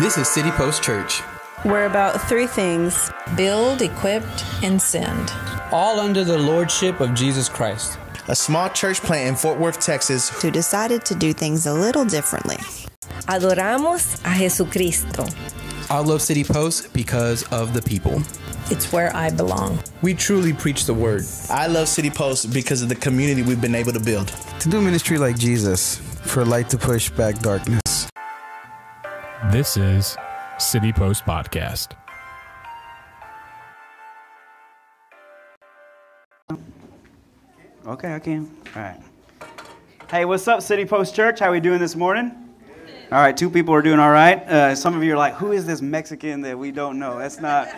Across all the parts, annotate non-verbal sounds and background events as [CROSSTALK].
This is City Post Church. We're about three things build, equipped, and send. All under the lordship of Jesus Christ. A small church plant in Fort Worth, Texas, who decided to do things a little differently. Adoramos a Jesucristo. I love City Post because of the people. It's where I belong. We truly preach the word. I love City Post because of the community we've been able to build. To do ministry like Jesus, for light to push back darkness. This is City Post Podcast. Okay, I can. All right. Hey, what's up, City Post Church? How we doing this morning? All right, two people are doing all right. Uh, some of you are like, who is this Mexican that we don't know? That's not.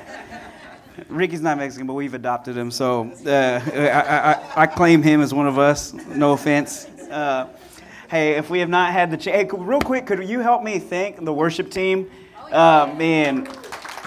[LAUGHS] Ricky's not Mexican, but we've adopted him, so uh, I, I, I, claim him as one of us. No offense. Uh, hey, if we have not had the chance, hey, real quick, could you help me thank the worship team? Uh, man,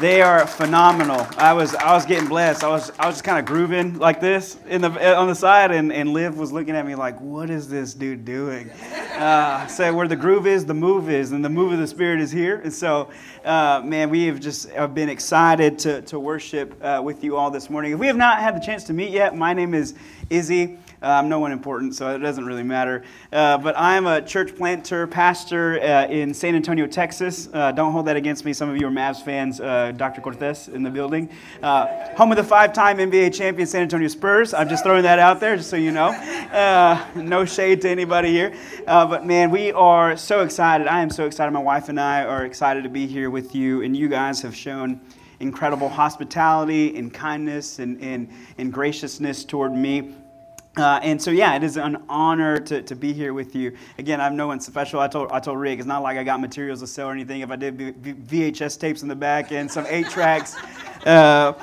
they are phenomenal. I was I was getting blessed. I was I was just kind of grooving like this in the on the side, and, and Liv was looking at me like, "What is this dude doing?" Uh, so where the groove is, the move is, and the move of the Spirit is here. And so, uh, man, we have just have been excited to to worship uh, with you all this morning. If we have not had the chance to meet yet, my name is Izzy. Uh, I'm no one important, so it doesn't really matter. Uh, but I'm a church planter, pastor uh, in San Antonio, Texas. Uh, don't hold that against me. Some of you are Mavs fans. Uh, Dr. Cortez in the building. Uh, home of the five time NBA champion San Antonio Spurs. I'm just throwing that out there just so you know. no shade to anybody here. but man, we are so excited. I am so excited. My wife and I are excited to be here with you, and you guys have shown incredible hospitality and kindness and, and, and graciousness toward me. Uh, and so, yeah, it is an honor to, to be here with you. Again, I'm no one special. I told, I told Rick, it's not like I got materials to sell or anything. If I did VHS tapes in the back and some eight tracks, [LAUGHS] uh,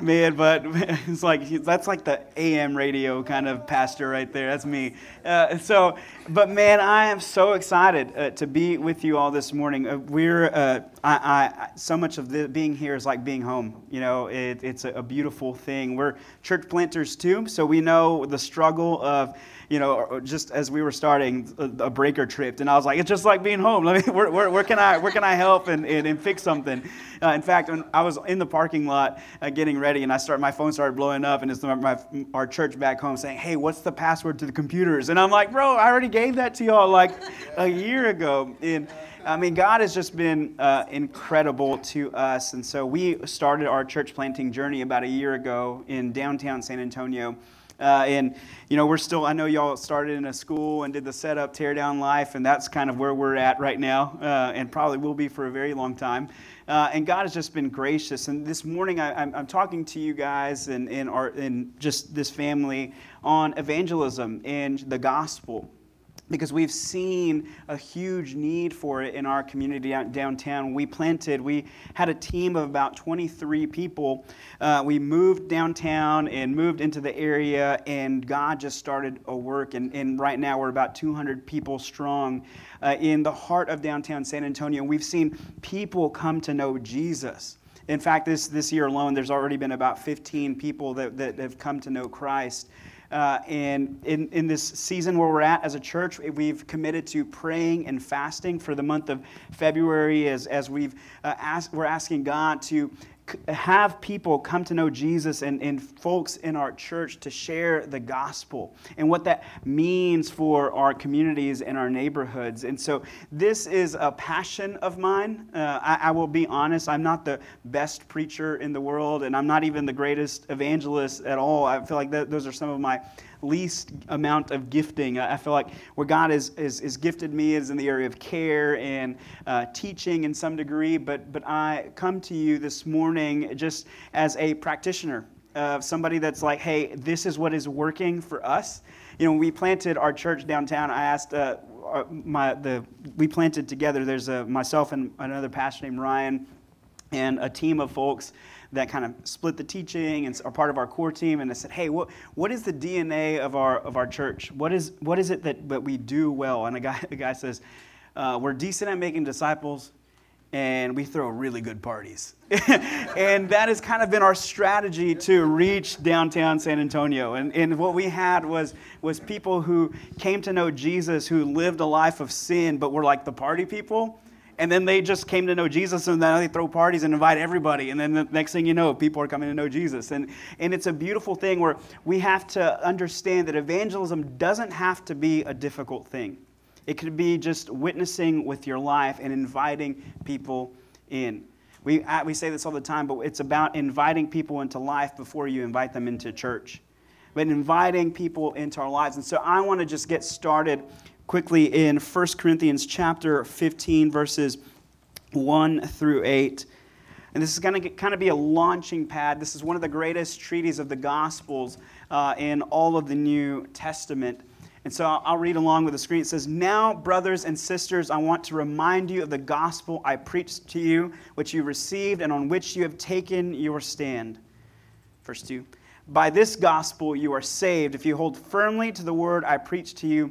man, but [LAUGHS] it's like that's like the AM radio kind of pastor right there. That's me. Uh, so, but man, I am so excited uh, to be with you all this morning. Uh, we're uh, I, I, so much of the, being here is like being home. You know, it, it's a, a beautiful thing. We're church planters too, so we know the struggle of you know, just as we were starting, a, breaker tripped, and I was like, it's just like being home. Let me, [LAUGHS] where, where, where can I, where can I help and, and, and fix something? Uh, in fact, when I was in the parking lot uh, getting ready, and I start, my phone started blowing up, and it's my, our church back home saying, hey, what's the password to the computers? And I'm like, bro, I already gave that to y'all like [LAUGHS] a year ago. And I mean, God has just been uh, incredible to us. And so we started our church planting journey about a year ago in downtown San Antonio. Uh, and, you know, we're still, I know y'all started in a school and did the setup, tear down life, and that's kind of where we're at right now, uh, and probably will be for a very long time. Uh, and God has just been gracious. And this morning, I, am talking to you guys and, and, our, and just this family on evangelism and the gospel because we've seen a huge need for it in our community downtown. We planted, we had a team of about 23 people. Uh, we moved downtown and moved into the area, and God just started a work. And, and right now, we're about 200 people strong uh, in the heart of downtown San Antonio. We've seen people come to know Jesus. In fact, this, this year alone, there's already been about 15 people that, that have come to know Christ. Uh, and in, in this season where we're at as a church, we've committed to praying and fasting for the month of February as, as we've uh, asked, we're asking God to have people come to know Jesus and, and folks in our church to share the gospel and what that means for our communities and our neighborhoods. And so, this is a passion of mine. Uh, I, I, will be honest, I'm not the best preacher in the world, and I'm not even the greatest evangelist at all. I feel like that, those are some of my least amount of gifting. I feel like where God has, is, is gifted me is in the area of care and uh, teaching in some degree, but, but I come to you this morning just as a practitioner of somebody that's like, hey, this is what is working for us. You know, we planted our church downtown, I asked uh, uh my the we planted together. There's a myself and another pastor named Ryan, and a team of folks that kind of split the teaching and are part of our core team. And I said, hey, what, what is the DNA of our, of our church? What is, what is it that, that we do well? And a guy, [LAUGHS] a guy says, uh, we're decent at making disciples and we throw really good parties. [LAUGHS] and that has kind of been our strategy to reach downtown San Antonio. And, and what we had was, was people who came to know Jesus who lived a life of sin but were like the party people And then they just came to know Jesus, and then they throw parties and invite everybody. And then the next thing you know, people are coming to know Jesus. And, and it's a beautiful thing where we have to understand that evangelism doesn't have to be a difficult thing. It could be just witnessing with your life and inviting people in. We, uh, we say this all the time, but it's about inviting people into life before you invite them into church. But inviting people into our lives. And so I want to just get started quickly in 1 Corinthians chapter 15, verses 1 through 8. And this is going to kind of be a launching pad. This is one of the greatest treaties of the Gospels uh, in all of the New Testament. And so I'll read along with the screen. It says, Now, brothers and sisters, I want to remind you of the gospel I preached to you, which you received and on which you have taken your stand. Verse 2 By this gospel you are saved if you hold firmly to the word I preached to you.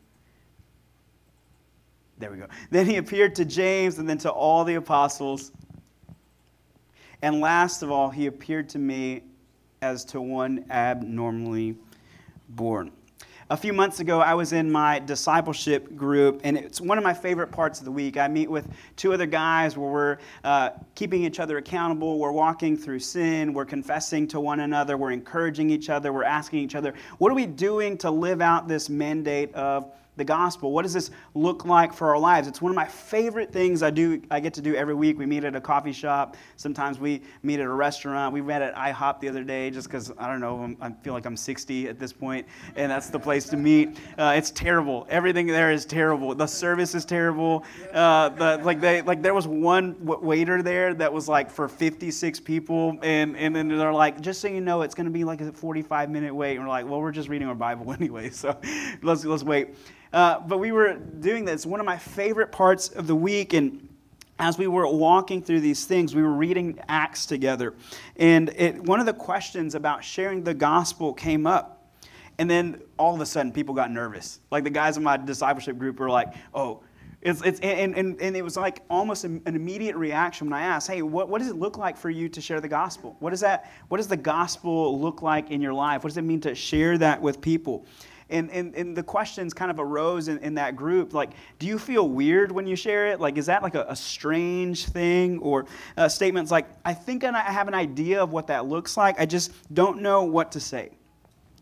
There we go. [LAUGHS] Then he appeared to James and then to all the apostles. And last of all, he appeared to me as to one abnormally born. A few months ago, I was in my discipleship group, and it's one of my favorite parts of the week. I meet with two other guys where we're uh, keeping each other accountable, we're walking through sin, we're confessing to one another, we're encouraging each other, we're asking each other, what are we doing to live out this mandate of the gospel? What does this look like for our lives? It's one of my favorite things I do. I get to do every week. We meet at a coffee shop. Sometimes we meet at a restaurant. We met at IHOP the other day, just because I don't know. I feel like I'm 60 at this point, and that's the place to meet. Uh, it's terrible. Everything there is terrible. The service is terrible. Uh, the, like they like there was one waiter there that was like for 56 people, and and then they're like, just so you know, it's going to be like a 45 minute wait. And we're like, well, we're just reading our Bible [LAUGHS] anyway, so let's let's wait. Uh, but we were doing this. One of my favorite parts of the week, and as we were walking through these things, we were reading Acts together. And it, one of the questions about sharing the gospel came up. And then all of a sudden, people got nervous. Like the guys in my discipleship group were like, oh, it's, it's, and, and, and it was like almost an immediate reaction when I asked, hey, what, what does it look like for you to share the gospel? What, is that, what does the gospel look like in your life? What does it mean to share that with people? And, and, and the questions kind of arose in, in that group like, do you feel weird when you share it? Like, is that like a, a strange thing? Or uh, statements like, I think I have an idea of what that looks like, I just don't know what to say.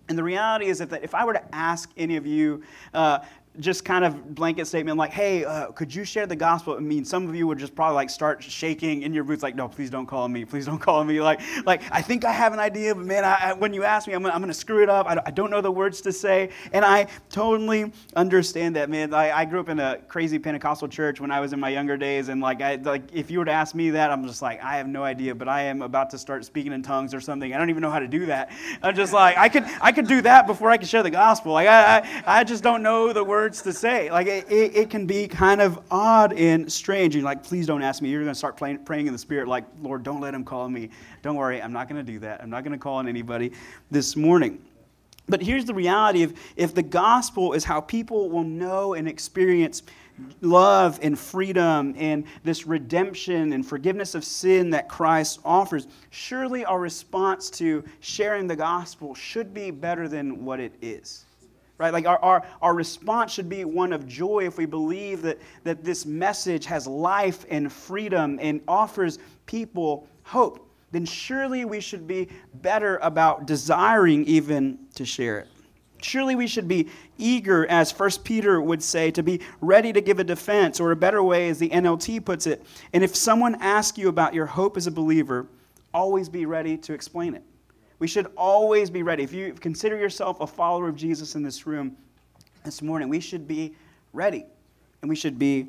And the reality is that if I were to ask any of you, uh, just kind of blanket statement like, hey, uh, could you share the gospel? I mean, some of you would just probably like start shaking in your boots, like, no, please don't call me. Please don't [LAUGHS] call me. Like, like I think I have an idea, but man, I, I, when you ask me, I'm, I'm going to screw it up. I, I, don't know the words to say. And I totally understand that, man. I, I grew up in a crazy Pentecostal church when I was in my younger days. And like, I, like, if you were to ask me that, I'm just like, I have no idea, but I am about to start speaking in tongues or something. I don't even know how to do that. I'm just like, I could, I could do that before I could share the gospel. Like, I, I, I just don't know the words to say. Like it, it, it, can be kind of odd and strange. And like, please don't ask me. You're going to start praying, praying in the spirit, like, Lord, don't let him call me. Don't worry, I'm not going to do that. I'm not going to call on anybody this morning. But here's the reality of if the gospel is how people will know and experience love and freedom and this redemption and forgiveness of sin that Christ offers, surely our response to sharing the gospel should be better than what it is right? Like our, our, our response should be one of joy if we believe that, that this message has life and freedom and offers people hope. Then surely we should be better about desiring even to share it. Surely we should be eager, as 1 Peter would say, to be ready to give a defense, or a better way, as the NLT puts it. And if someone asks you about your hope as a believer, always be ready to explain it. We should always be ready. If you consider yourself a follower of Jesus in this room this morning, we should be ready and we should be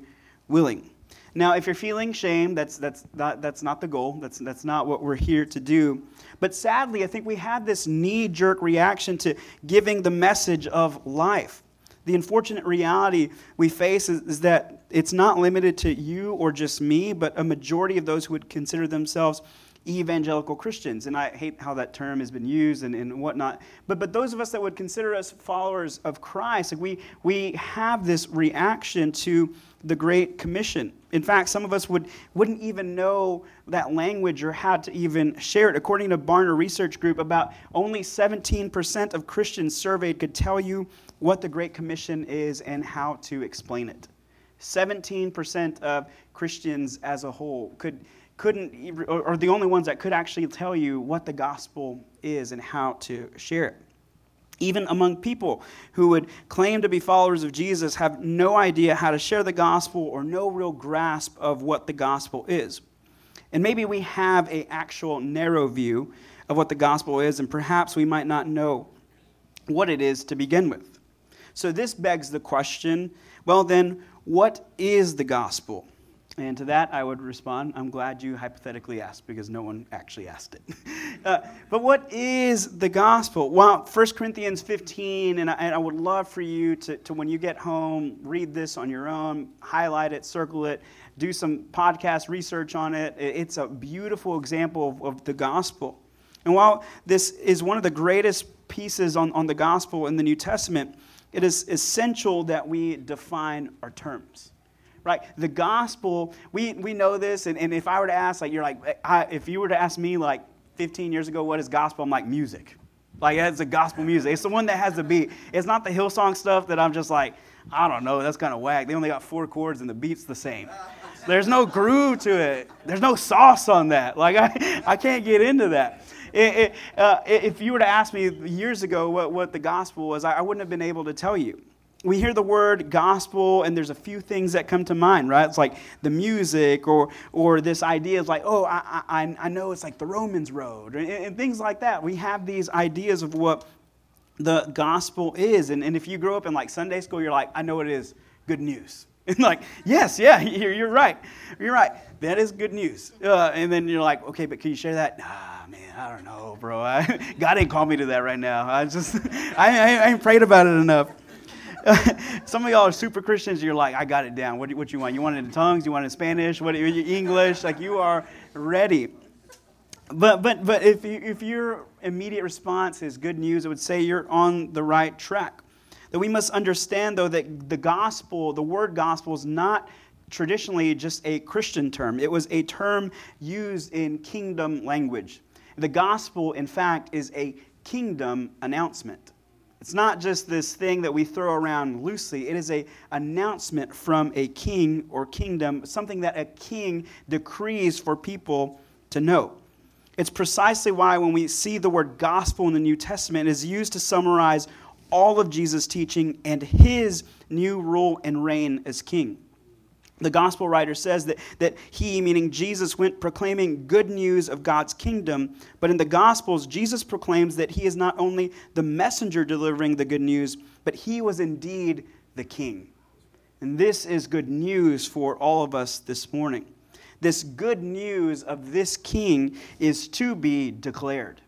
willing. Now, if you're feeling shame, that's, that's, not, that's not the goal. That's, that's not what we're here to do. But sadly, I think we have this knee jerk reaction to giving the message of life. The unfortunate reality we face is, is that it's not limited to you or just me, but a majority of those who would consider themselves evangelical Christians. And I hate how that term has been used and, and whatnot. But, but those of us that would consider us followers of Christ, like we, we have this reaction to the Great Commission. In fact, some of us would, wouldn't even know that language or how to even share it. According to Barna Research Group, about only 17% of Christians surveyed could tell you what the Great Commission is and how to explain it. 17% of Christians as a whole could couldn't, or the only ones that could actually tell you what the gospel is and how to share it. Even among people who would claim to be followers of Jesus, have no idea how to share the gospel or no real grasp of what the gospel is. And maybe we have a actual narrow view of what the gospel is, and perhaps we might not know what it is to begin with. So this begs the question well, then, what is the gospel? And to that, I would respond, I'm glad you hypothetically asked because no one actually asked it. [LAUGHS] uh, but what is the gospel? Well, 1 Corinthians 15, and I, and I, would love for you to, to, when you get home, read this on your own, highlight it, circle it, do some podcast research on it. It's a beautiful example of, of the gospel. And while this is one of the greatest pieces on, on the gospel in the New Testament, it is essential that we define our terms right? The gospel, we, we know this, and, and if I were to ask, like, you're like, I, if you were to ask me, like, 15 years ago, what is gospel? I'm like, music. Like, it's a gospel music. It's the one that has the beat. It's not the Hillsong stuff that I'm just like, I don't know, that's kind of whack. They only got four chords and the beat's the same. There's no groove to it. There's no sauce on that. Like, I, I can't get into that. It, it, uh, if you were to ask me years ago what, what the gospel was, I, I wouldn't have been able to tell you we hear the word gospel and there's a few things that come to mind right? It's like the music or or this idea is like oh i i, I know it's like the romans road and, and, things like that. We have these ideas of what the gospel is. And, and if you grow up in like sunday school you're like i know what it is. Good news. [LAUGHS] And like yes yeah [LAUGHS] you're, you're right. You're right. That is good news. Uh, and then you're like okay but can you share that? Nah man i don't know bro. I, [LAUGHS] god didn't call me to that right now. I just I, I ain't prayed about it enough [LAUGHS] Some of y'all are super Christians. You're like, I got it down. What, do, what you want? You want it in tongues? You want it in Spanish? What English? Like you are ready. But but but if you, if your immediate response is good news, I would say you're on the right track. That we must understand though that the gospel, the word gospel, is not traditionally just a Christian term. It was a term used in kingdom language. The gospel, in fact, is a kingdom announcement. It's not just this thing that we throw around loosely. It is a announcement from a king or kingdom, something that a king decrees for people to know. It's precisely why when we see the word gospel in the New Testament it is used to summarize all of Jesus' teaching and his new rule and reign as king the gospel writer says that, that he, meaning Jesus, went proclaiming good news of God's kingdom. But in the gospels, Jesus proclaims that he is not only the messenger delivering the good news, but he was indeed the king. And this is good news for all of us this morning. This good news of this king is to be declared.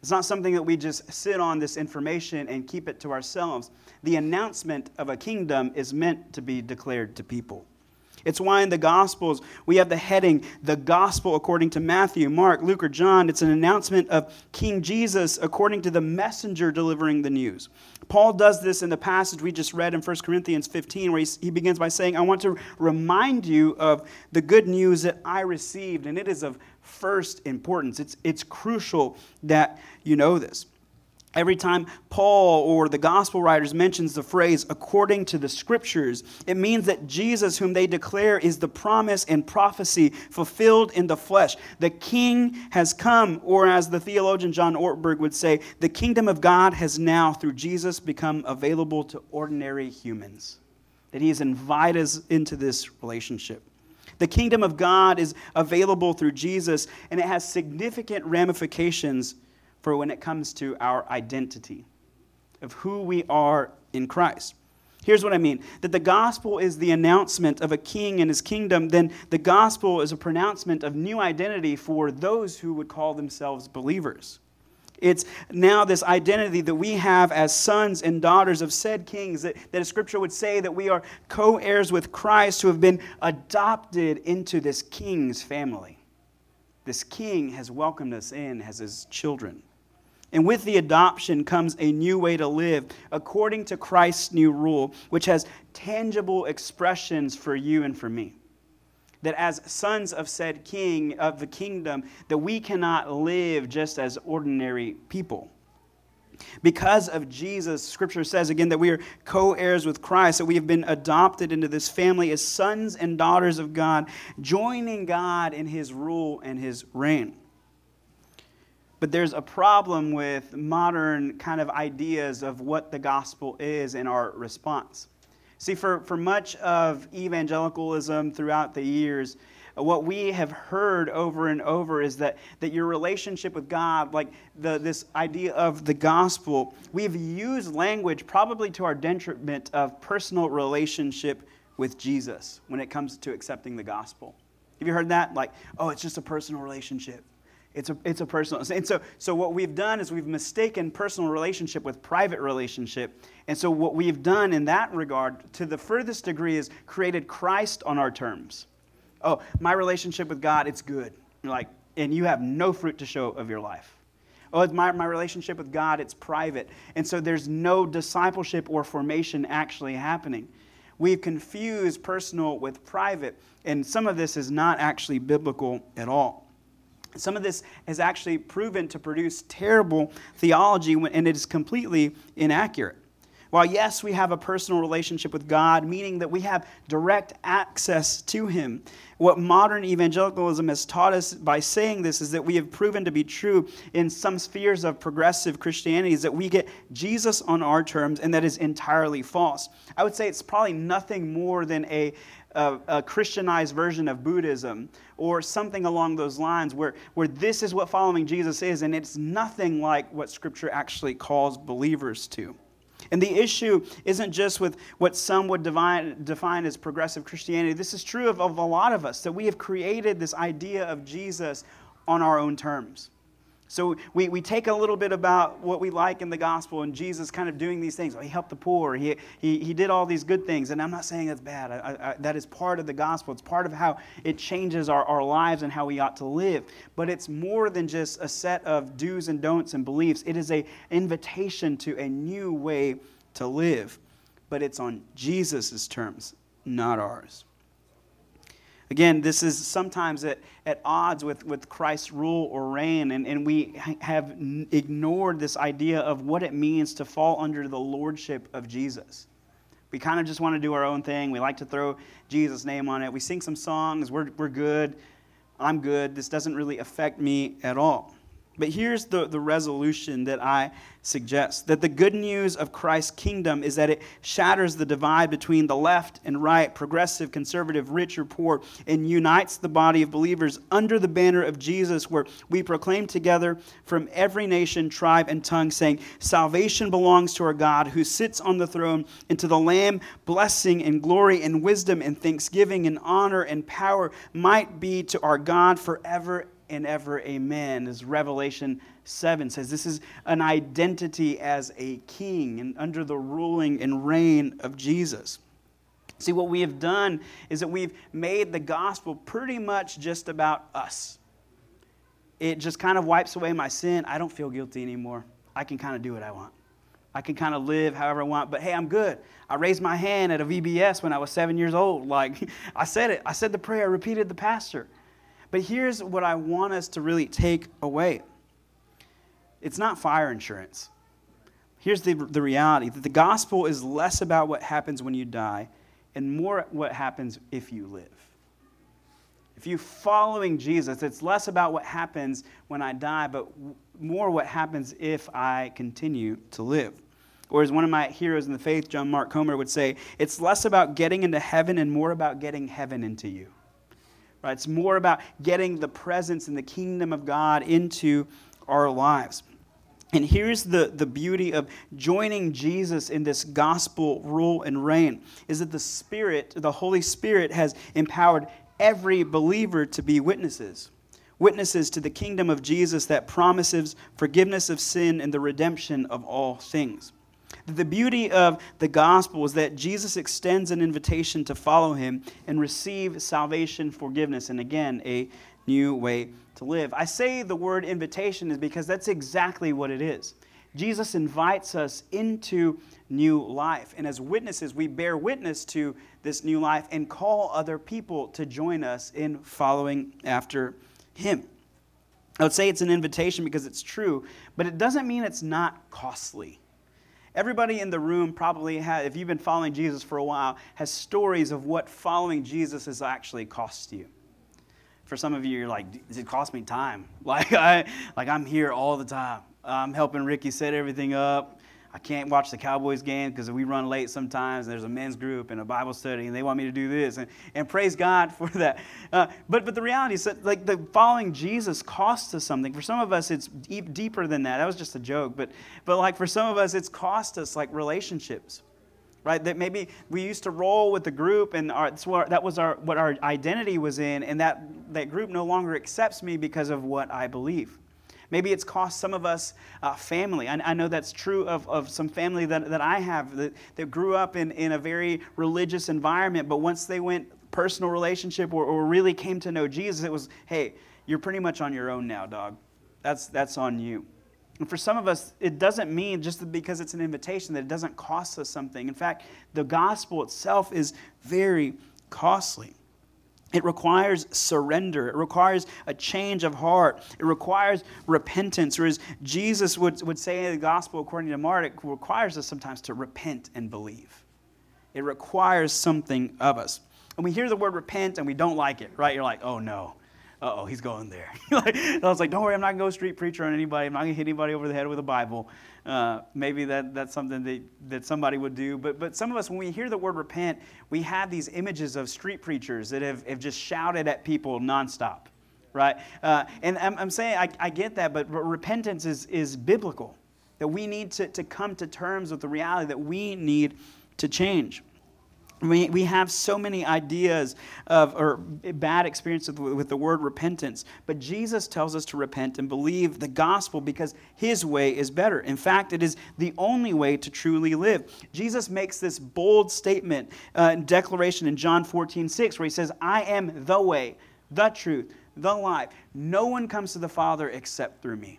It's not something that we just sit on this information and keep it to ourselves. The announcement of a kingdom is meant to be declared to people. It's why in the Gospels we have the heading, the Gospel according to Matthew, Mark, Luke, or John. It's an announcement of King Jesus according to the messenger delivering the news. Paul does this in the passage we just read in 1 Corinthians 15, where he, he begins by saying, I want to remind you of the good news that I received, and it is of first importance. It's, it's crucial that you know this. Every time Paul or the gospel writers mentions the phrase according to the scriptures, it means that Jesus, whom they declare is the promise and prophecy fulfilled in the flesh. The king has come, or as the theologian John Ortberg would say, the kingdom of God has now, through Jesus, become available to ordinary humans. That he has invited us into this relationship. The kingdom of God is available through Jesus, and it has significant ramifications for when it comes to our identity of who we are in Christ. Here's what I mean that the gospel is the announcement of a king and his kingdom, then the gospel is a pronouncement of new identity for those who would call themselves believers. It's now this identity that we have as sons and daughters of said kings, that, that scripture would say that we are co heirs with Christ who have been adopted into this king's family. This king has welcomed us in as his children. And with the adoption comes a new way to live according to Christ's new rule, which has tangible expressions for you and for me. That as sons of said king of the kingdom, that we cannot live just as ordinary people. Because of Jesus, Scripture says again that we are co heirs with Christ, that we have been adopted into this family as sons and daughters of God, joining God in his rule and his reign. But there's a problem with modern kind of ideas of what the gospel is in our response. See, for, for much of evangelicalism throughout the years, what we have heard over and over is that, that your relationship with God, like the, this idea of the gospel, we've used language probably to our detriment of personal relationship with Jesus when it comes to accepting the gospel. Have you heard that? Like, oh, it's just a personal relationship. It's a, it's a personal. And so, so what we've done is we've mistaken personal relationship with private relationship. And so what we've done in that regard, to the furthest degree, is created Christ on our terms. Oh, my relationship with God, it's good. Like, and you have no fruit to show of your life. Oh, my, my relationship with God, it's private. And so there's no discipleship or formation actually happening. We've confused personal with private, and some of this is not actually biblical at all. Some of this has actually proven to produce terrible theology, and it is completely inaccurate. While, yes, we have a personal relationship with God, meaning that we have direct access to Him, what modern evangelicalism has taught us by saying this is that we have proven to be true in some spheres of progressive Christianity is that we get Jesus on our terms, and that is entirely false. I would say it's probably nothing more than a, a, Christianized version of Buddhism or something along those lines where, where this is what following Jesus is, and it's nothing like what Scripture actually calls believers to. And the issue isn't just with what some would define, define as progressive Christianity. This is true of, of a lot of us, that we have created this idea of Jesus on our own terms. So we, we take a little bit about what we like in the gospel and Jesus kind of doing these things. he helped the poor. He, he, he did all these good things. And I'm not saying that's bad. I, I, that is part of the gospel. It's part of how it changes our, our lives and how we ought to live. But it's more than just a set of do's and don'ts and beliefs. It is an invitation to a new way to live. But it's on Jesus' terms, not ours. Again, this is sometimes at, at odds with, with Christ's rule or reign, and, and we have ignored this idea of what it means to fall under the lordship of Jesus. We kind of just want to do our own thing. We like to throw Jesus' name on it. We sing some songs. We're, we're good. I'm good. This doesn't really affect me at all. But here's the, the resolution that I suggest that the good news of Christ's kingdom is that it shatters the divide between the left and right, progressive, conservative, rich or poor, and unites the body of believers under the banner of Jesus, where we proclaim together from every nation, tribe, and tongue, saying, Salvation belongs to our God who sits on the throne, and to the Lamb, blessing and glory and wisdom and thanksgiving and honor and power might be to our God forever and ever. Amen. As Revelation 7 says, this is an identity as a king and under the ruling and reign of Jesus. See, what we have done is that we've made the gospel pretty much just about us. It just kind of wipes away my sin. I don't feel guilty anymore. I can kind of do what I want. I can kind of live however I want, but hey, I'm good. I raised my hand at a VBS when I was seven years old. Like, [LAUGHS] I said it. I said the prayer, I repeated the pastor. But here's what I want us to really take away it's not fire insurance. Here's the, the reality that the gospel is less about what happens when you die and more what happens if you live. If you're following Jesus, it's less about what happens when I die, but more what happens if I continue to live. Or as one of my heroes in the faith, John Mark Comer, would say, it's less about getting into heaven and more about getting heaven into you. Right? It's more about getting the presence and the kingdom of God into our lives. And here's the, the beauty of joining Jesus in this gospel rule and reign is that the Spirit, the Holy Spirit, has empowered every believer to be witnesses. witnesses to the kingdom of Jesus that promises forgiveness of sin and the redemption of all things. The beauty of the gospel is that Jesus extends an invitation to follow him and receive salvation, forgiveness, and again, a new way to live. I say the word invitation is because that's exactly what it is. Jesus invites us into new life. And as witnesses, we bear witness to this new life and call other people to join us in following after him. I would say it's an invitation because it's true, but it doesn't mean it's not costly. Everybody in the room probably if you've been following Jesus for a while, has stories of what following Jesus has actually cost you. For some of you, you're like, does it cost me time? [LAUGHS] Like, I, like I'm here all the time. I'm helping Ricky set everything up. I can't watch the Cowboys game because we run late sometimes. And There's a men's group and a Bible study, and they want me to do this. And, and praise God [LAUGHS] for that. Uh, but, but the reality is that like the following Jesus costs us something. For some of us, it's deep, deeper than that. That was just a joke. But, but like for some of us, it's cost us like relationships. Right, that maybe we used to roll with the group, and our, that was our, what our identity was in, and that, that group no longer accepts me because of what I believe. Maybe it's cost some of us uh, family. I, I, know that's true of, of some family that, that I have that, that grew up in, in a very religious environment, but once they went personal relationship or, or really came to know Jesus, it was, hey, you're pretty much on your own now, dog. That's, that's on you. And for some of us, it doesn't mean just because it's an invitation that it doesn't cost us something. In fact, the gospel itself is very costly. It requires surrender. It requires a change of heart. It requires repentance. Or as Jesus would, would say in the gospel according to Mark, it requires us sometimes to repent and believe. It requires something of us. And we hear the word repent and we don't like it, right? You're like, oh no oh, he's going there. [LAUGHS] I was like, don't worry, I'm not going to go street preacher on anybody. I'm not going to hit anybody over the head with a Bible. Uh, maybe that, that's something that, that somebody would do. But, but some of us, when we hear the word repent, we have these images of street preachers that have, have just shouted at people nonstop, right? Uh, and I'm, I'm saying, I, I get that, but repentance is, is biblical. That we need to, to come to terms with the reality that we need to change. We, we have so many ideas of or bad experiences with, with the word repentance, but Jesus tells us to repent and believe the gospel because his way is better. In fact, it is the only way to truly live. Jesus makes this bold statement, uh, declaration in John 14, 6, where he says, I am the way, the truth, the life. No one comes to the Father except through me.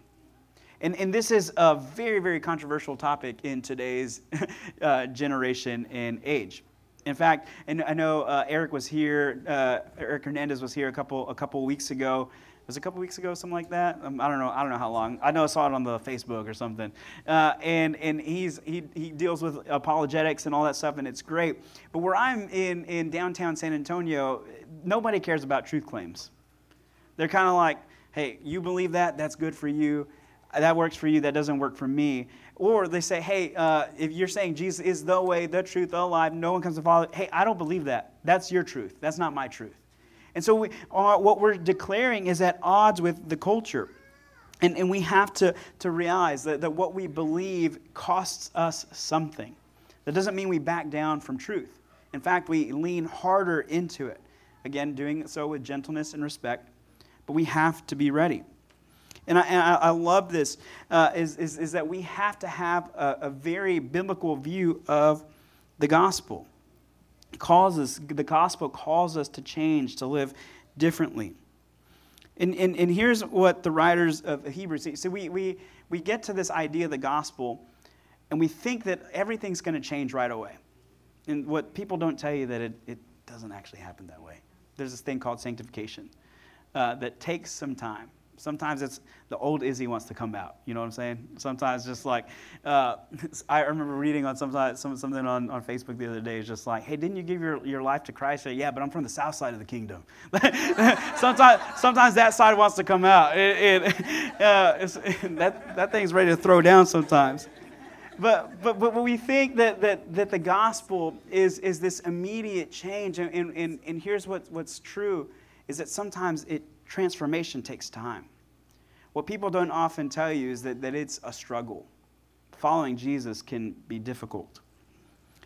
And, and this is a very, very controversial topic in today's [LAUGHS] uh, generation and age. In fact, and I know uh, Eric was here, uh, Eric Hernandez was here a couple a couple weeks ago. It was a couple weeks ago, something like that. Um, I don't know. I don't know how long. I know I saw it on the Facebook or something. Uh, and and he's he he deals with apologetics and all that stuff, and it's great. But where I'm in in downtown San Antonio, nobody cares about truth claims. They're kind of like, hey, you believe that? That's good for you. That works for you. That doesn't work for me. Or they say, hey, uh, if you're saying Jesus is the way, the truth, the life, no one comes to Father, hey, I don't believe that. That's your truth. That's not my truth. And so we, uh, what we're declaring is at odds with the culture. And, and we have to, to realize that, that what we believe costs us something. That doesn't mean we back down from truth. In fact, we lean harder into it. Again, doing so with gentleness and respect. But we have to be ready. And I, and I love this, uh, is, is, is, that we have to have a, a very biblical view of the gospel. It the gospel calls us to change, to live differently. And, and, and here's what the writers of Hebrews say. So we, we, we get to this idea of the gospel, and we think that everything's going to change right away. And what people don't tell you that it, it doesn't actually happen that way. There's this thing called sanctification uh, that takes some time. Sometimes it's the old Izzy wants to come out. You know what I'm saying? Sometimes just like, uh, [LAUGHS] I remember reading on sometimes, something on, on Facebook the other day. It's just like, hey, didn't you give your, your life to Christ? Yeah, but I'm from the south side of the kingdom. [LAUGHS] sometimes, sometimes that side wants to come out. It, it, [LAUGHS] uh, that, that thing's ready to throw down sometimes. But, but, but we think that, that, that the gospel is, is this immediate change. And, and, and here's what, what's true is that sometimes it transformation takes time. What people don't often tell you is that, that it's a struggle. Following Jesus can be difficult.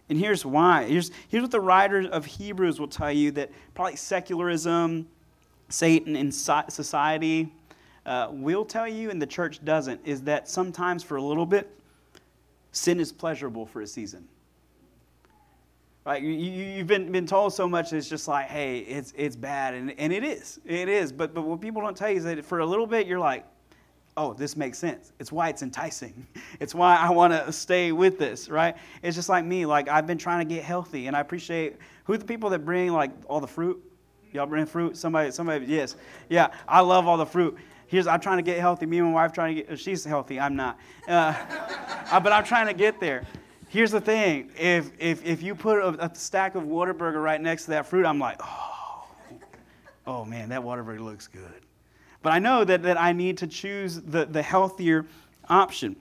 And here's why. Here's, here's what the writers of Hebrews will tell you that probably secularism, Satan in society uh, will tell you, and the church doesn't, is that sometimes for a little bit, sin is pleasurable for a season. Right? You, you, have been, been told so much, it's just like, hey, it's, it's bad. And, and it is. It is. But, but what people don't tell you is that for a little bit, you're like, oh, this makes sense. It's why it's enticing. [LAUGHS] It's why I want to stay with this, right? It's just like me. Like, I've been trying to get healthy, and I appreciate who the people that bring, like, all the fruit? Y'all bring fruit? Somebody, somebody, yes. Yeah, I love all the fruit. Here's, I'm trying to get healthy. Me and my wife trying to get, she's healthy. I'm not. Uh, [LAUGHS] but I'm trying to get there. Here's the thing if, if, if you put a, a stack of Whataburger right next to that fruit, I'm like, oh, oh man, that Whataburger looks good. But I know that, that I need to choose the, the healthier option.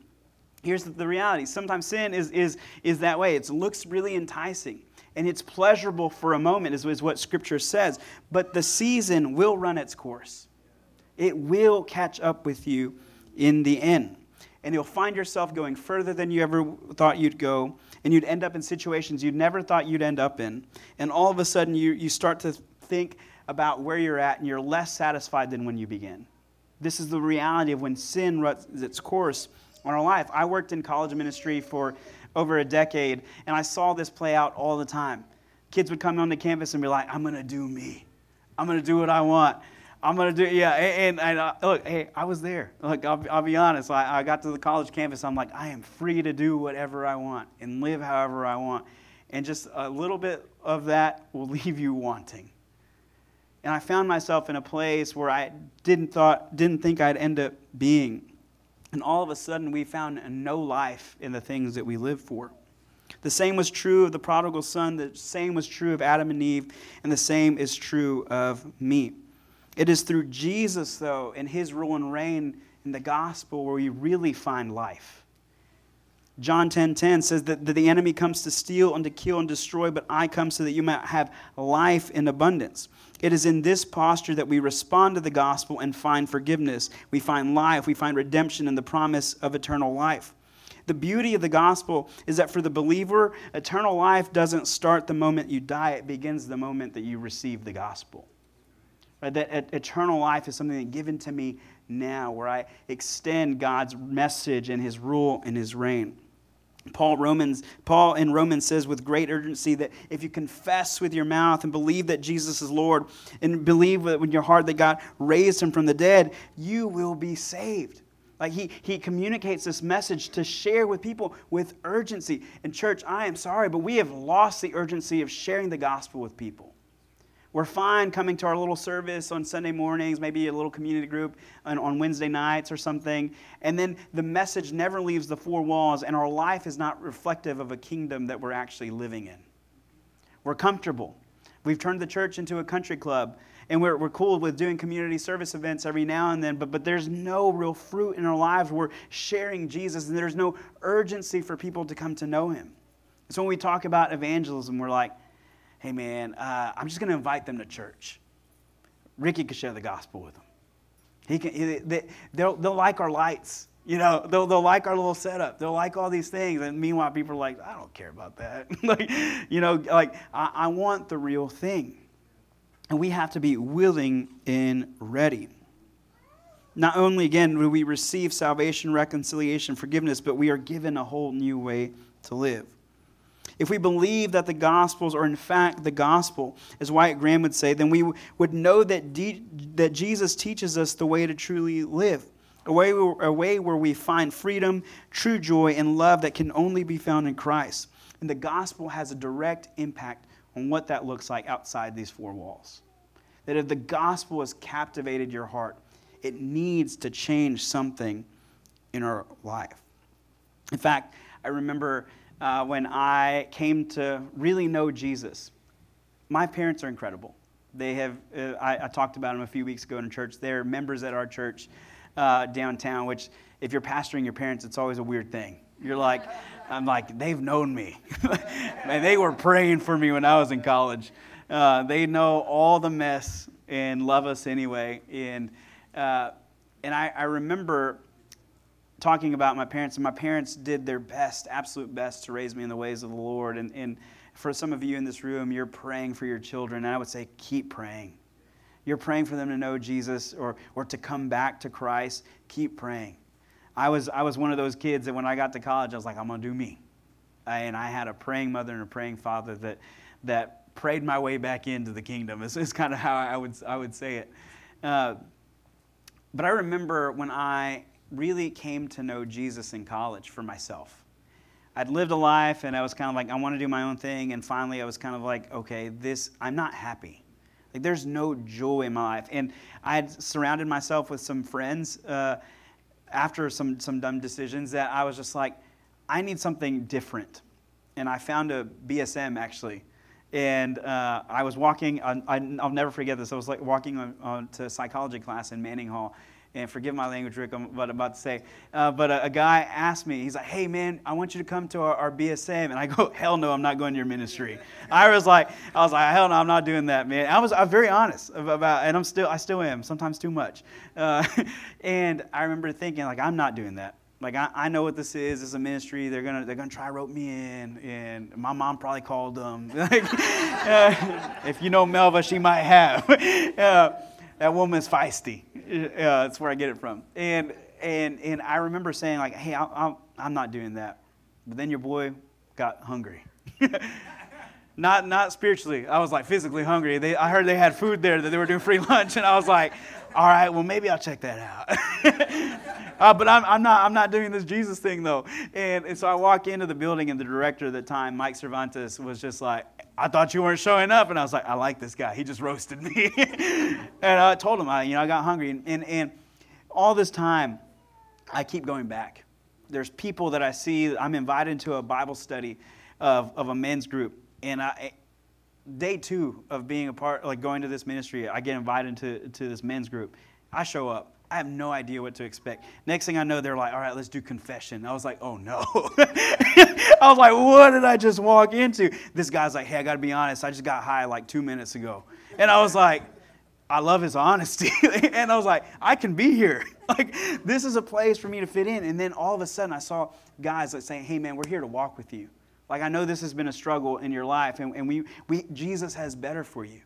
Here's the reality sometimes sin is, is, is that way. It looks really enticing and it's pleasurable for a moment, is, is what Scripture says. But the season will run its course, it will catch up with you in the end and you'll find yourself going further than you ever thought you'd go, and you'd end up in situations you never thought you'd end up in. And all of a sudden, you, you start to think about where you're at, and you're less satisfied than when you begin. This is the reality of when sin runs its course on our life. I worked in college ministry for over a decade, and I saw this play out all the time. Kids would come on the campus and be like, I'm to do me. I'm to do what I want. I'm gonna do yeah. And, and, uh, look, hey, I was there. Look, I'll, I'll be honest. I, I got to the college campus. I'm like, I am free to do whatever I want and live however I want. And just a little bit of that will [LAUGHS] leave you wanting. And I found myself in a place where I didn't thought didn't think I'd end up being. And all of a sudden, we found no life in the things that we live for. The same was true of the prodigal son, the same was true of Adam and Eve, and the same is true of me. It is through Jesus, though, and his rule and reign in the gospel where we really find life. John 10:10 10, 10 says that, the enemy comes to steal and to kill and destroy, but I come so that you might have life in abundance. It is in this posture that we respond to the gospel and find forgiveness. We find life, we find redemption and the promise of eternal life. The beauty of the gospel is that for the believer, eternal life doesn't start the moment you die, it begins the moment that you receive the gospel. Right? That eternal life is something given to me now, where I extend God's message and his rule and his reign. Paul Romans Paul in Romans says with great urgency that if you confess with your mouth and believe that Jesus is Lord and believe with your heart that God raised him from the dead, you will be saved. Like he, he communicates this message to share with people with urgency. And church, I am sorry, but we have lost the urgency of sharing the gospel with people. We're fine coming to our little service on Sunday mornings, maybe a little community group on, on, Wednesday nights or something. And then the message never leaves the four walls, and our life is not reflective of a kingdom that we're actually living in. We're comfortable. We've turned the church into a country club, and we're, we're cool with doing community service events every now and then, but, but there's no real fruit in our lives. We're sharing Jesus, and there's no urgency for people to come to know him. So when we talk about evangelism, we're like, hey man, uh, I'm just going to invite them to church. Ricky could share the gospel with them. He can, he, they, they'll, they'll like our lights. You know, they'll, they'll like our little setup. They'll like all these things. And meanwhile, people are like, I don't care about that. [LAUGHS] like, you know, like, I, I want the real thing. And we have to be willing and ready. Not only, again, do we receive salvation, reconciliation, forgiveness, but we are given a whole new way to live. If we believe that the Gospels are in fact the Gospel, as Wyatt Graham would say, then we would know that, D- that Jesus teaches us the way to truly live. A way, a way where we find freedom, true joy, and love that can only be found in Christ. And the gospel has a direct impact on what that looks like outside these four walls. That if the gospel has captivated your heart, it needs to change something in our life. In fact, I remember uh, when I came to really know Jesus. My parents are incredible. They have, uh, I, I, talked about them a few weeks ago in church. They're members at our church uh, downtown, which, if you're pastoring your parents, it's always a weird thing. You're like, [LAUGHS] I'm like, they've known me. [LAUGHS] and they were praying for me when I was in college. Uh, they know all the mess and love us anyway. And, uh, and I, I remember talking about my parents, and my parents did their best, absolute best, to raise me in the ways of the Lord. And, and for some of you in this room, you're praying for your children, and I would say, keep praying. you're praying for them to know Jesus or, or to come back to Christ, keep praying. I was, I was one of those kids that when I got to college, I was like, I'm going to do me. And I had a praying mother and a praying father that, that prayed my way back into the kingdom. This is kind of how I would, I would say it. Uh, but I remember when I really came to know Jesus in college for myself. I'd lived a life and I was kind of like, I want to do my own thing. And finally, I was kind of like, okay, this, I'm not happy. Like, there's no joy in my life. And I had surrounded myself with some friends uh, after some, some dumb decisions that I was just like, I need something different. And I found a BSM actually. And uh, I was walking, I, will never forget this. I was like walking on, on to psychology class in Manning Hall and forgive my language, Rick, I'm, I'm about to say. Uh, but a, a, guy asked me, he's like, hey, man, I want you to come to our, our, BSM. And I go, hell no, I'm not going to your ministry. I was like, I was like, hell no, I'm not doing that, man. I was, I was very honest about, and I'm still, I still am, sometimes too much. Uh, [LAUGHS] and I remember thinking, like, I'm not doing that. Like I, I know what this is. It's a ministry. They're gonna they're gonna try rope me in, and my mom probably called them. [LAUGHS] like, [LAUGHS] uh, if you know Melva, she might have. That woman's feisty. Uh, that's where I get it from. And and and I remember saying like, hey, I, am not doing that. But then your boy got hungry. [LAUGHS] not not spiritually. I was like physically hungry. They, I heard they had food there that they were doing free [LAUGHS] lunch, and I was like, all right, well maybe I'll check that out. [LAUGHS] uh, but I'm, I'm not I'm not doing this Jesus thing though. And, and so I walk into the building, and the director at the time, Mike Cervantes, was just like, I thought you weren't showing up. And I was like, I like this guy. He just roasted me. [LAUGHS] and I told him, I, you know, I got hungry. And, and, and all this time, I keep going back. There's people that I see, I'm invited to a Bible study of, of a men's group. And I, day two of being a part, like going to this ministry, I get invited to, to this men's group. I show up. I have no idea what to expect. Next thing I know, they're like, all right, let's do confession. I was like, oh no. [LAUGHS] I was like, what did I just walk into? This guy's like, hey, I got to be honest. I just got high like two minutes ago. And I was like, I love his honesty. [LAUGHS] and I was like, I can be here. [LAUGHS] like, this is a place for me to fit in. And then all of a sudden, I saw guys that saying, hey, man, we're here to walk with you. Like, I know this has been a struggle in your life, and, and we, we, Jesus has better for you.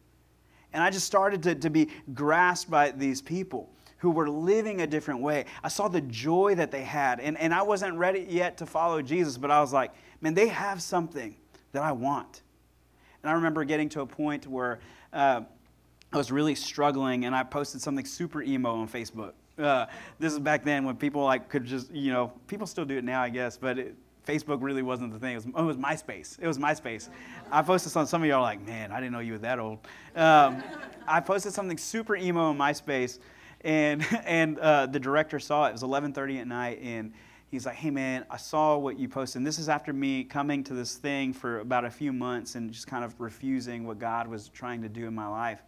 And I just started to, to be grasped by these people who were living a different way. I saw the joy that they had. And, and I wasn't ready yet to follow Jesus, but I was like, man, they have something that I want. And I remember getting to a point where uh, I was really struggling, and I posted something super emo on Facebook. Uh, this is back then when people like could just, you know, people still do it now, I guess, but it, Facebook really wasn't the thing. It was, oh, it was MySpace. It was MySpace. I posted something. Some of y'all are like, man, I didn't know you were that old. Um, I posted something super emo on MySpace and [LAUGHS] and uh, the director saw it. It was 11:30 at night, and he's like, "Hey man, I saw what you posted." And this is after me coming to this thing for about a few months and just kind of refusing what God was trying to do in my life.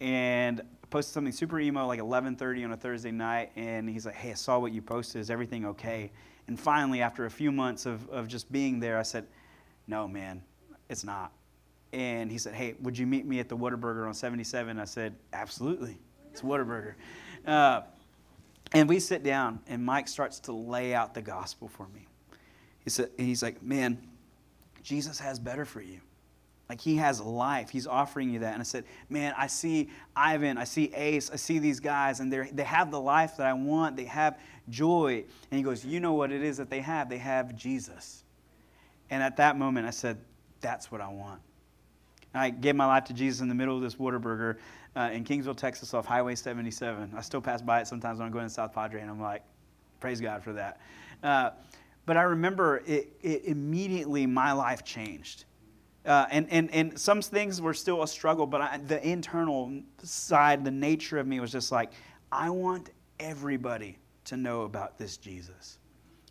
And I posted something super emo like 11:30 on a Thursday night, and he's like, "Hey, I saw what you posted. Is everything okay?" And finally, after a few months of, of just being there, I said, "No, man, it's not." And he said, "Hey, would you meet me at the Whataburger on 77?" I said, "Absolutely." It's Whataburger. Uh, and we sit down, and Mike starts to lay out the gospel for me. He said, he's like, man, Jesus has better for you. Like he has life. He's offering you that. And I said, man, I see Ivan, I see Ace, I see these guys, and they they have the life that I want. They have joy. And he goes, you know what it is that they have? They have Jesus. And at that moment, I said, that's what I want. I gave my life to Jesus in the middle of this Whataburger uh, in Kingsville, Texas, off Highway 77. I still pass by it sometimes when I'm going to South Padre, and I'm like, praise God for that. Uh, but I remember it, it, immediately my life changed. Uh, and, and, and some things were still a struggle, but I, the internal side, the nature of me was just like, I want everybody to know about this Jesus.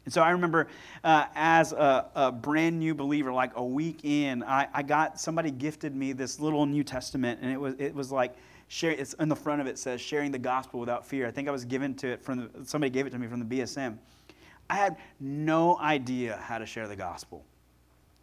And so I remember uh, as a, a, brand new believer, like a week in, I, I, got somebody gifted me this little New Testament, and it was, it was like, share, it's in the front of it says, sharing the gospel without fear. I think I was given to it from the, somebody gave it to me from the BSM. I had no idea how to share the gospel.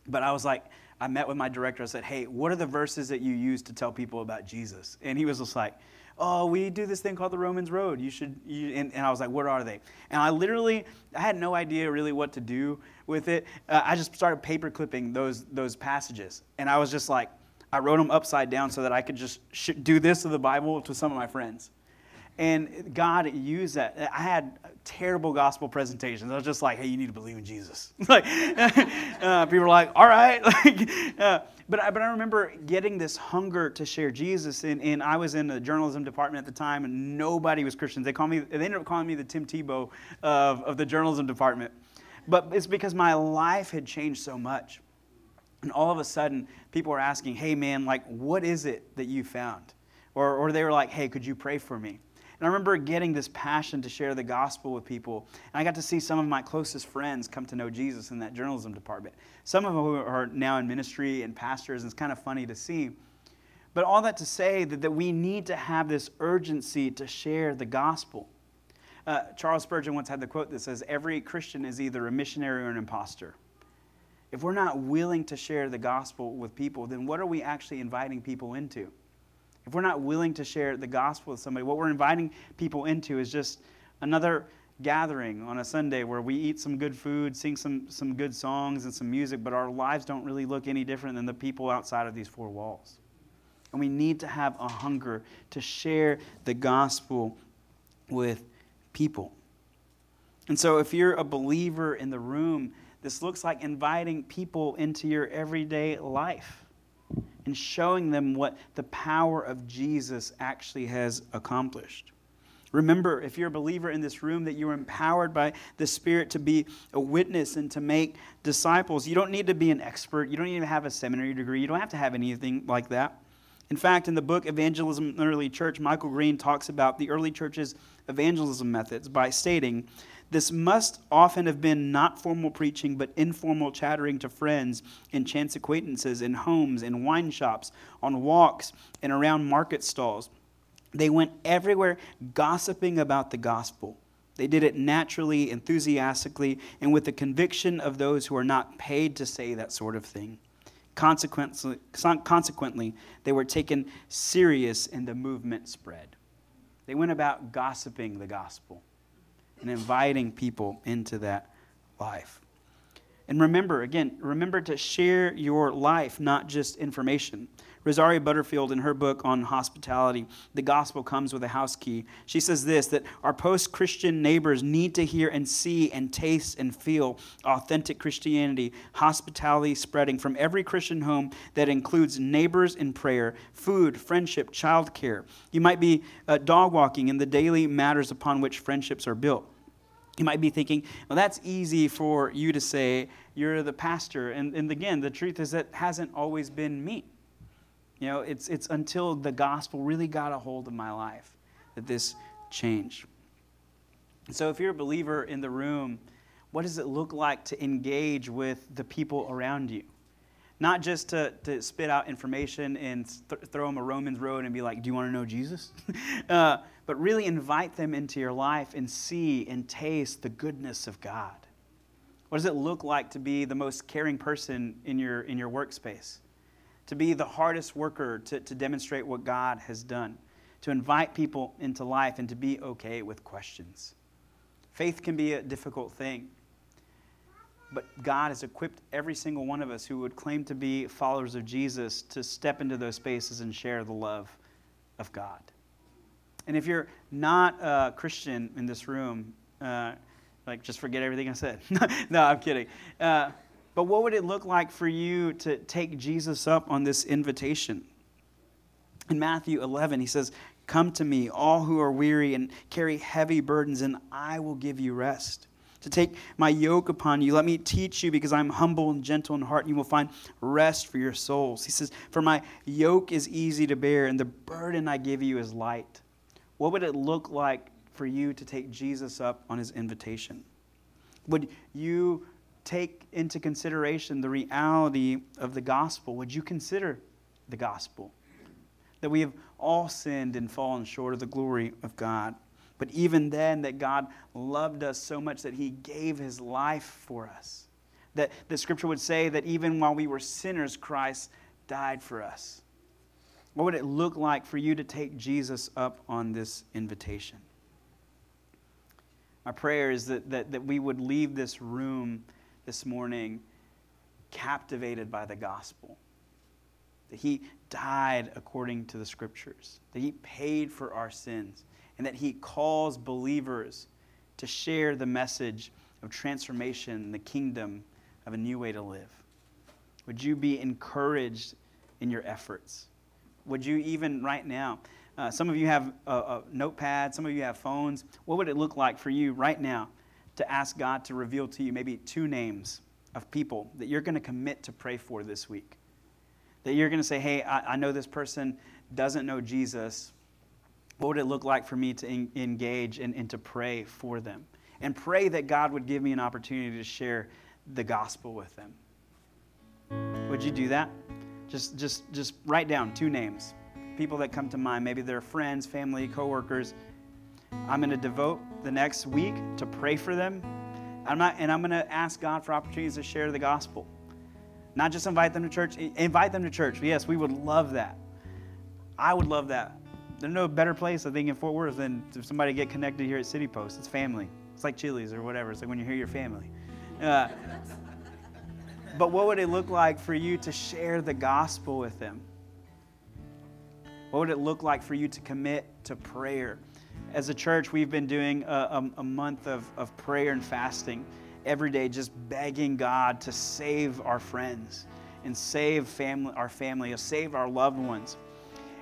But I was like, I met with my director. I said, hey, what are the verses that you use to tell people about Jesus? And he was just like, oh, we do this thing called the Romans Road. You should, you, and, and, I was like, what are they? And I literally, I had no idea really what to do with it. Uh, I just started paper clipping those, those passages. And I was just like, I wrote them upside down so that I could just sh- do this to the Bible to some of my friends. And God used that. I had terrible gospel presentations. I was just like, hey, you need to believe in Jesus. [LAUGHS] like, [LAUGHS] uh, people were like, all right. [LAUGHS] like, uh, but, I, but I remember getting this hunger to share Jesus. And, and I was in the journalism department at the time, and nobody was Christians. They, called me, they ended up calling me the Tim Tebow of, of the journalism department. But it's because my life had changed so much. And all of a sudden, people were asking, hey, man, like, what is it that you found? Or, or they were like, hey, could you pray for me? And I remember getting this passion to share the gospel with people. And I got to see some of my closest friends come to know Jesus in that journalism department. Some of them are now in ministry and pastors, and it's kind of funny to see. But all that to say that, that we need to have this urgency to share the gospel. Uh, Charles Spurgeon once had the quote that says, Every Christian is either a missionary or an impostor. If we're not willing to share the gospel with people, then what are we actually inviting people into? If we're not willing to share the gospel with somebody, what we're inviting people into is just another gathering on a Sunday where we eat some good food, sing some, some good songs and some music, but our lives don't really look any different than the people outside of these four walls. And we need to have a hunger to share the gospel with people. And so, if you're a believer in the room, this looks like inviting people into your everyday life and showing them what the power of Jesus actually has accomplished. Remember, if you're a believer in this room, that you're empowered by the Spirit to be a witness and to make disciples. You don't need to be an expert. You don't even have a seminary degree. You don't have to have anything like that. In fact, in the book Evangelism in the Early Church, Michael Green talks about the early church's evangelism methods by stating this must often have been not formal preaching, but informal chattering to friends and chance acquaintances in homes, in wine shops, on walks, and around market stalls. They went everywhere gossiping about the gospel. They did it naturally, enthusiastically, and with the conviction of those who are not paid to say that sort of thing. Consequently, consequently, they were taken serious and the movement spread. They went about gossiping the gospel and inviting people into that life. And remember, again, remember to share your life, not just information. Rosaria Butterfield, in her book on hospitality, The Gospel Comes with a House Key, she says this that our post Christian neighbors need to hear and see and taste and feel authentic Christianity, hospitality spreading from every Christian home that includes neighbors in prayer, food, friendship, childcare. You might be uh, dog walking in the daily matters upon which friendships are built. You might be thinking, well, that's easy for you to say. You're the pastor. And, and again, the truth is that hasn't always been me. You know, it's, it's until the gospel really got a hold of my life that this changed. So if you're a believer in the room, what does it look like to engage with the people around you? Not just to, to spit out information and th- throw them a Romans road and be like, do you want to know Jesus? [LAUGHS] uh, but really invite them into your life and see and taste the goodness of God. What does it look like to be the most caring person in your, in your workspace? To be the hardest worker to, to demonstrate what God has done? To invite people into life and to be okay with questions. Faith can be a difficult thing, but God has equipped every single one of us who would claim to be followers of Jesus to step into those spaces and share the love of God. And if you're not a Christian in this room, uh, like just forget everything I said. [LAUGHS] no, I'm kidding. Uh, but what would it look like for you to take Jesus up on this invitation? In Matthew 11, he says, Come to me, all who are weary and carry heavy burdens, and I will give you rest. To take my yoke upon you, let me teach you, because I'm humble and gentle in heart, and you will find rest for your souls. He says, For my yoke is easy to bear, and the burden I give you is light. What would it look like for you to take Jesus up on his invitation? Would you take into consideration the reality of the gospel? Would you consider the gospel? That we have all sinned and fallen short of the glory of God. But even then, that God loved us so much that he gave his life for us. That the scripture would say that even while we were sinners, Christ died for us. What would it look like for you to take Jesus up on this invitation? My prayer is that, that, that we would leave this room this morning captivated by the gospel. that He died according to the scriptures, that He paid for our sins, and that He calls believers to share the message of transformation, the kingdom of a new way to live? Would you be encouraged in your efforts? Would you even right now? Uh, some of you have a, a notepad, some of you have phones. What would it look like for you right now to ask God to reveal to you maybe two names of people that you're going to commit to pray for this week? That you're going to say, hey, I, I know this person doesn't know Jesus. What would it look like for me to en- engage and, and to pray for them? And pray that God would give me an opportunity to share the gospel with them. Would you do that? Just, just, just write down two names, people that come to mind. Maybe they're friends, family, coworkers. I'm going to devote the next week to pray for them. I'm not, and I'm going to ask God for opportunities to share the gospel. Not just invite them to church, invite them to church. Yes, we would love that. I would love that. There's no better place, I think, in Fort Worth than for somebody get connected here at City Post. It's family. It's like Chili's or whatever. It's like when you hear your family. Uh, but what would it look like for you to share the gospel with them? What would it look like for you to commit to prayer? As a church, we've been doing a, a, a month of, of prayer and fasting every day, just begging God to save our friends and save family, our family, save our loved ones.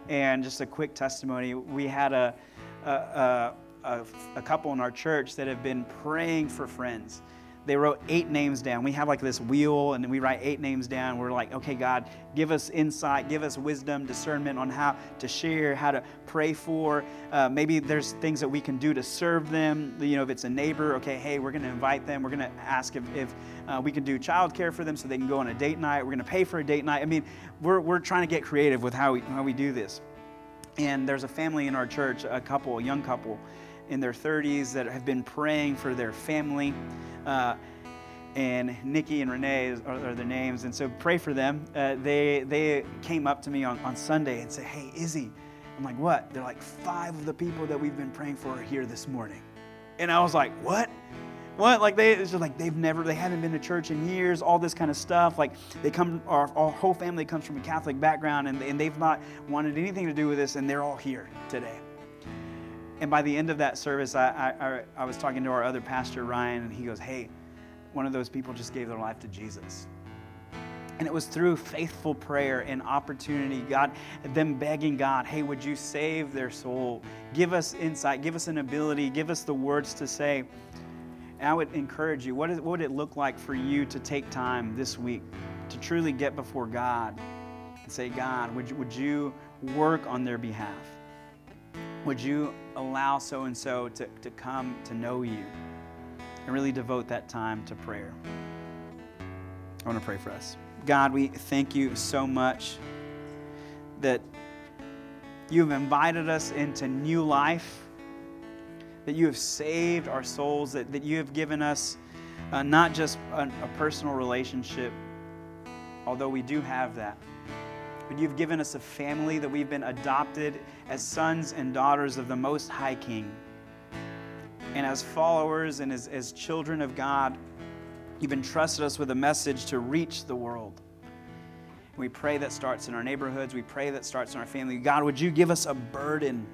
And just a quick testimony we had a, a, a, a couple in our church that have been praying for friends they wrote eight names down. We have like this wheel and we write eight names down. We're like, okay, God, give us insight, give us wisdom, discernment on how to share, how to pray for. Uh, maybe there's things that we can do to serve them. You know, if it's a neighbor, okay, hey, we're going to invite them. We're going to ask if, if uh, we can do childcare for them so they can go on a date night. We're going to pay for a date night. I mean, we're, we're trying to get creative with how we, how we do this. And there's a family in our church, a couple, a young couple in their 30s that have been praying for their family. Uh, and Nikki and Renee are, their names. And so pray for them. Uh, they, they came up to me on, on Sunday and said, Hey, Izzy. I'm like, What? They're like, Five of the people that we've been praying for are here this morning. And I was like, What? What? Like they, it's just like they've never, they haven't been to church in years, all this kind of stuff. Like they come, our, our whole family comes from a Catholic background and, and they've not wanted anything to do with this and they're all here today. And by the end of that service, I, I, I was talking to our other pastor, Ryan, and he goes, Hey, one of those people just gave their life to Jesus. And it was through faithful prayer and opportunity, God, them begging God, hey, would you save their soul? Give us insight, give us an ability, give us the words to say. And I would encourage you, what, is, what would it look like for you to take time this week to truly get before God and say, God, would you, would you work on their behalf? Would you allow so and so to come to know you? and really devote that time to prayer. I want to pray for us. God, we thank you so much that you've invited us into new life, that you have saved our souls, that, that you have given us uh, not just a, a personal relationship, although we do have that, but you've given us a family that we've been adopted as sons and daughters of the Most High King. And as followers and as, as children of God, you've entrusted us with a message to reach the world. We pray that starts in our neighborhoods. We pray that starts in our family. God, would you give us a burden,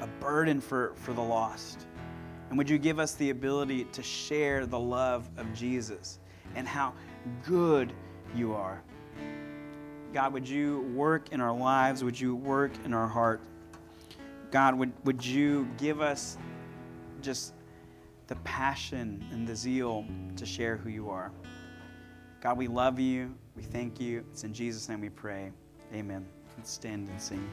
a burden for, for the lost? And would you give us the ability to share the love of Jesus and how good you are? God, would you work in our lives? Would you work in our heart? God, would, would you give us just the passion and the zeal to share who you are. God, we love you. We thank you. It's in Jesus' name we pray. Amen. Let's stand and sing.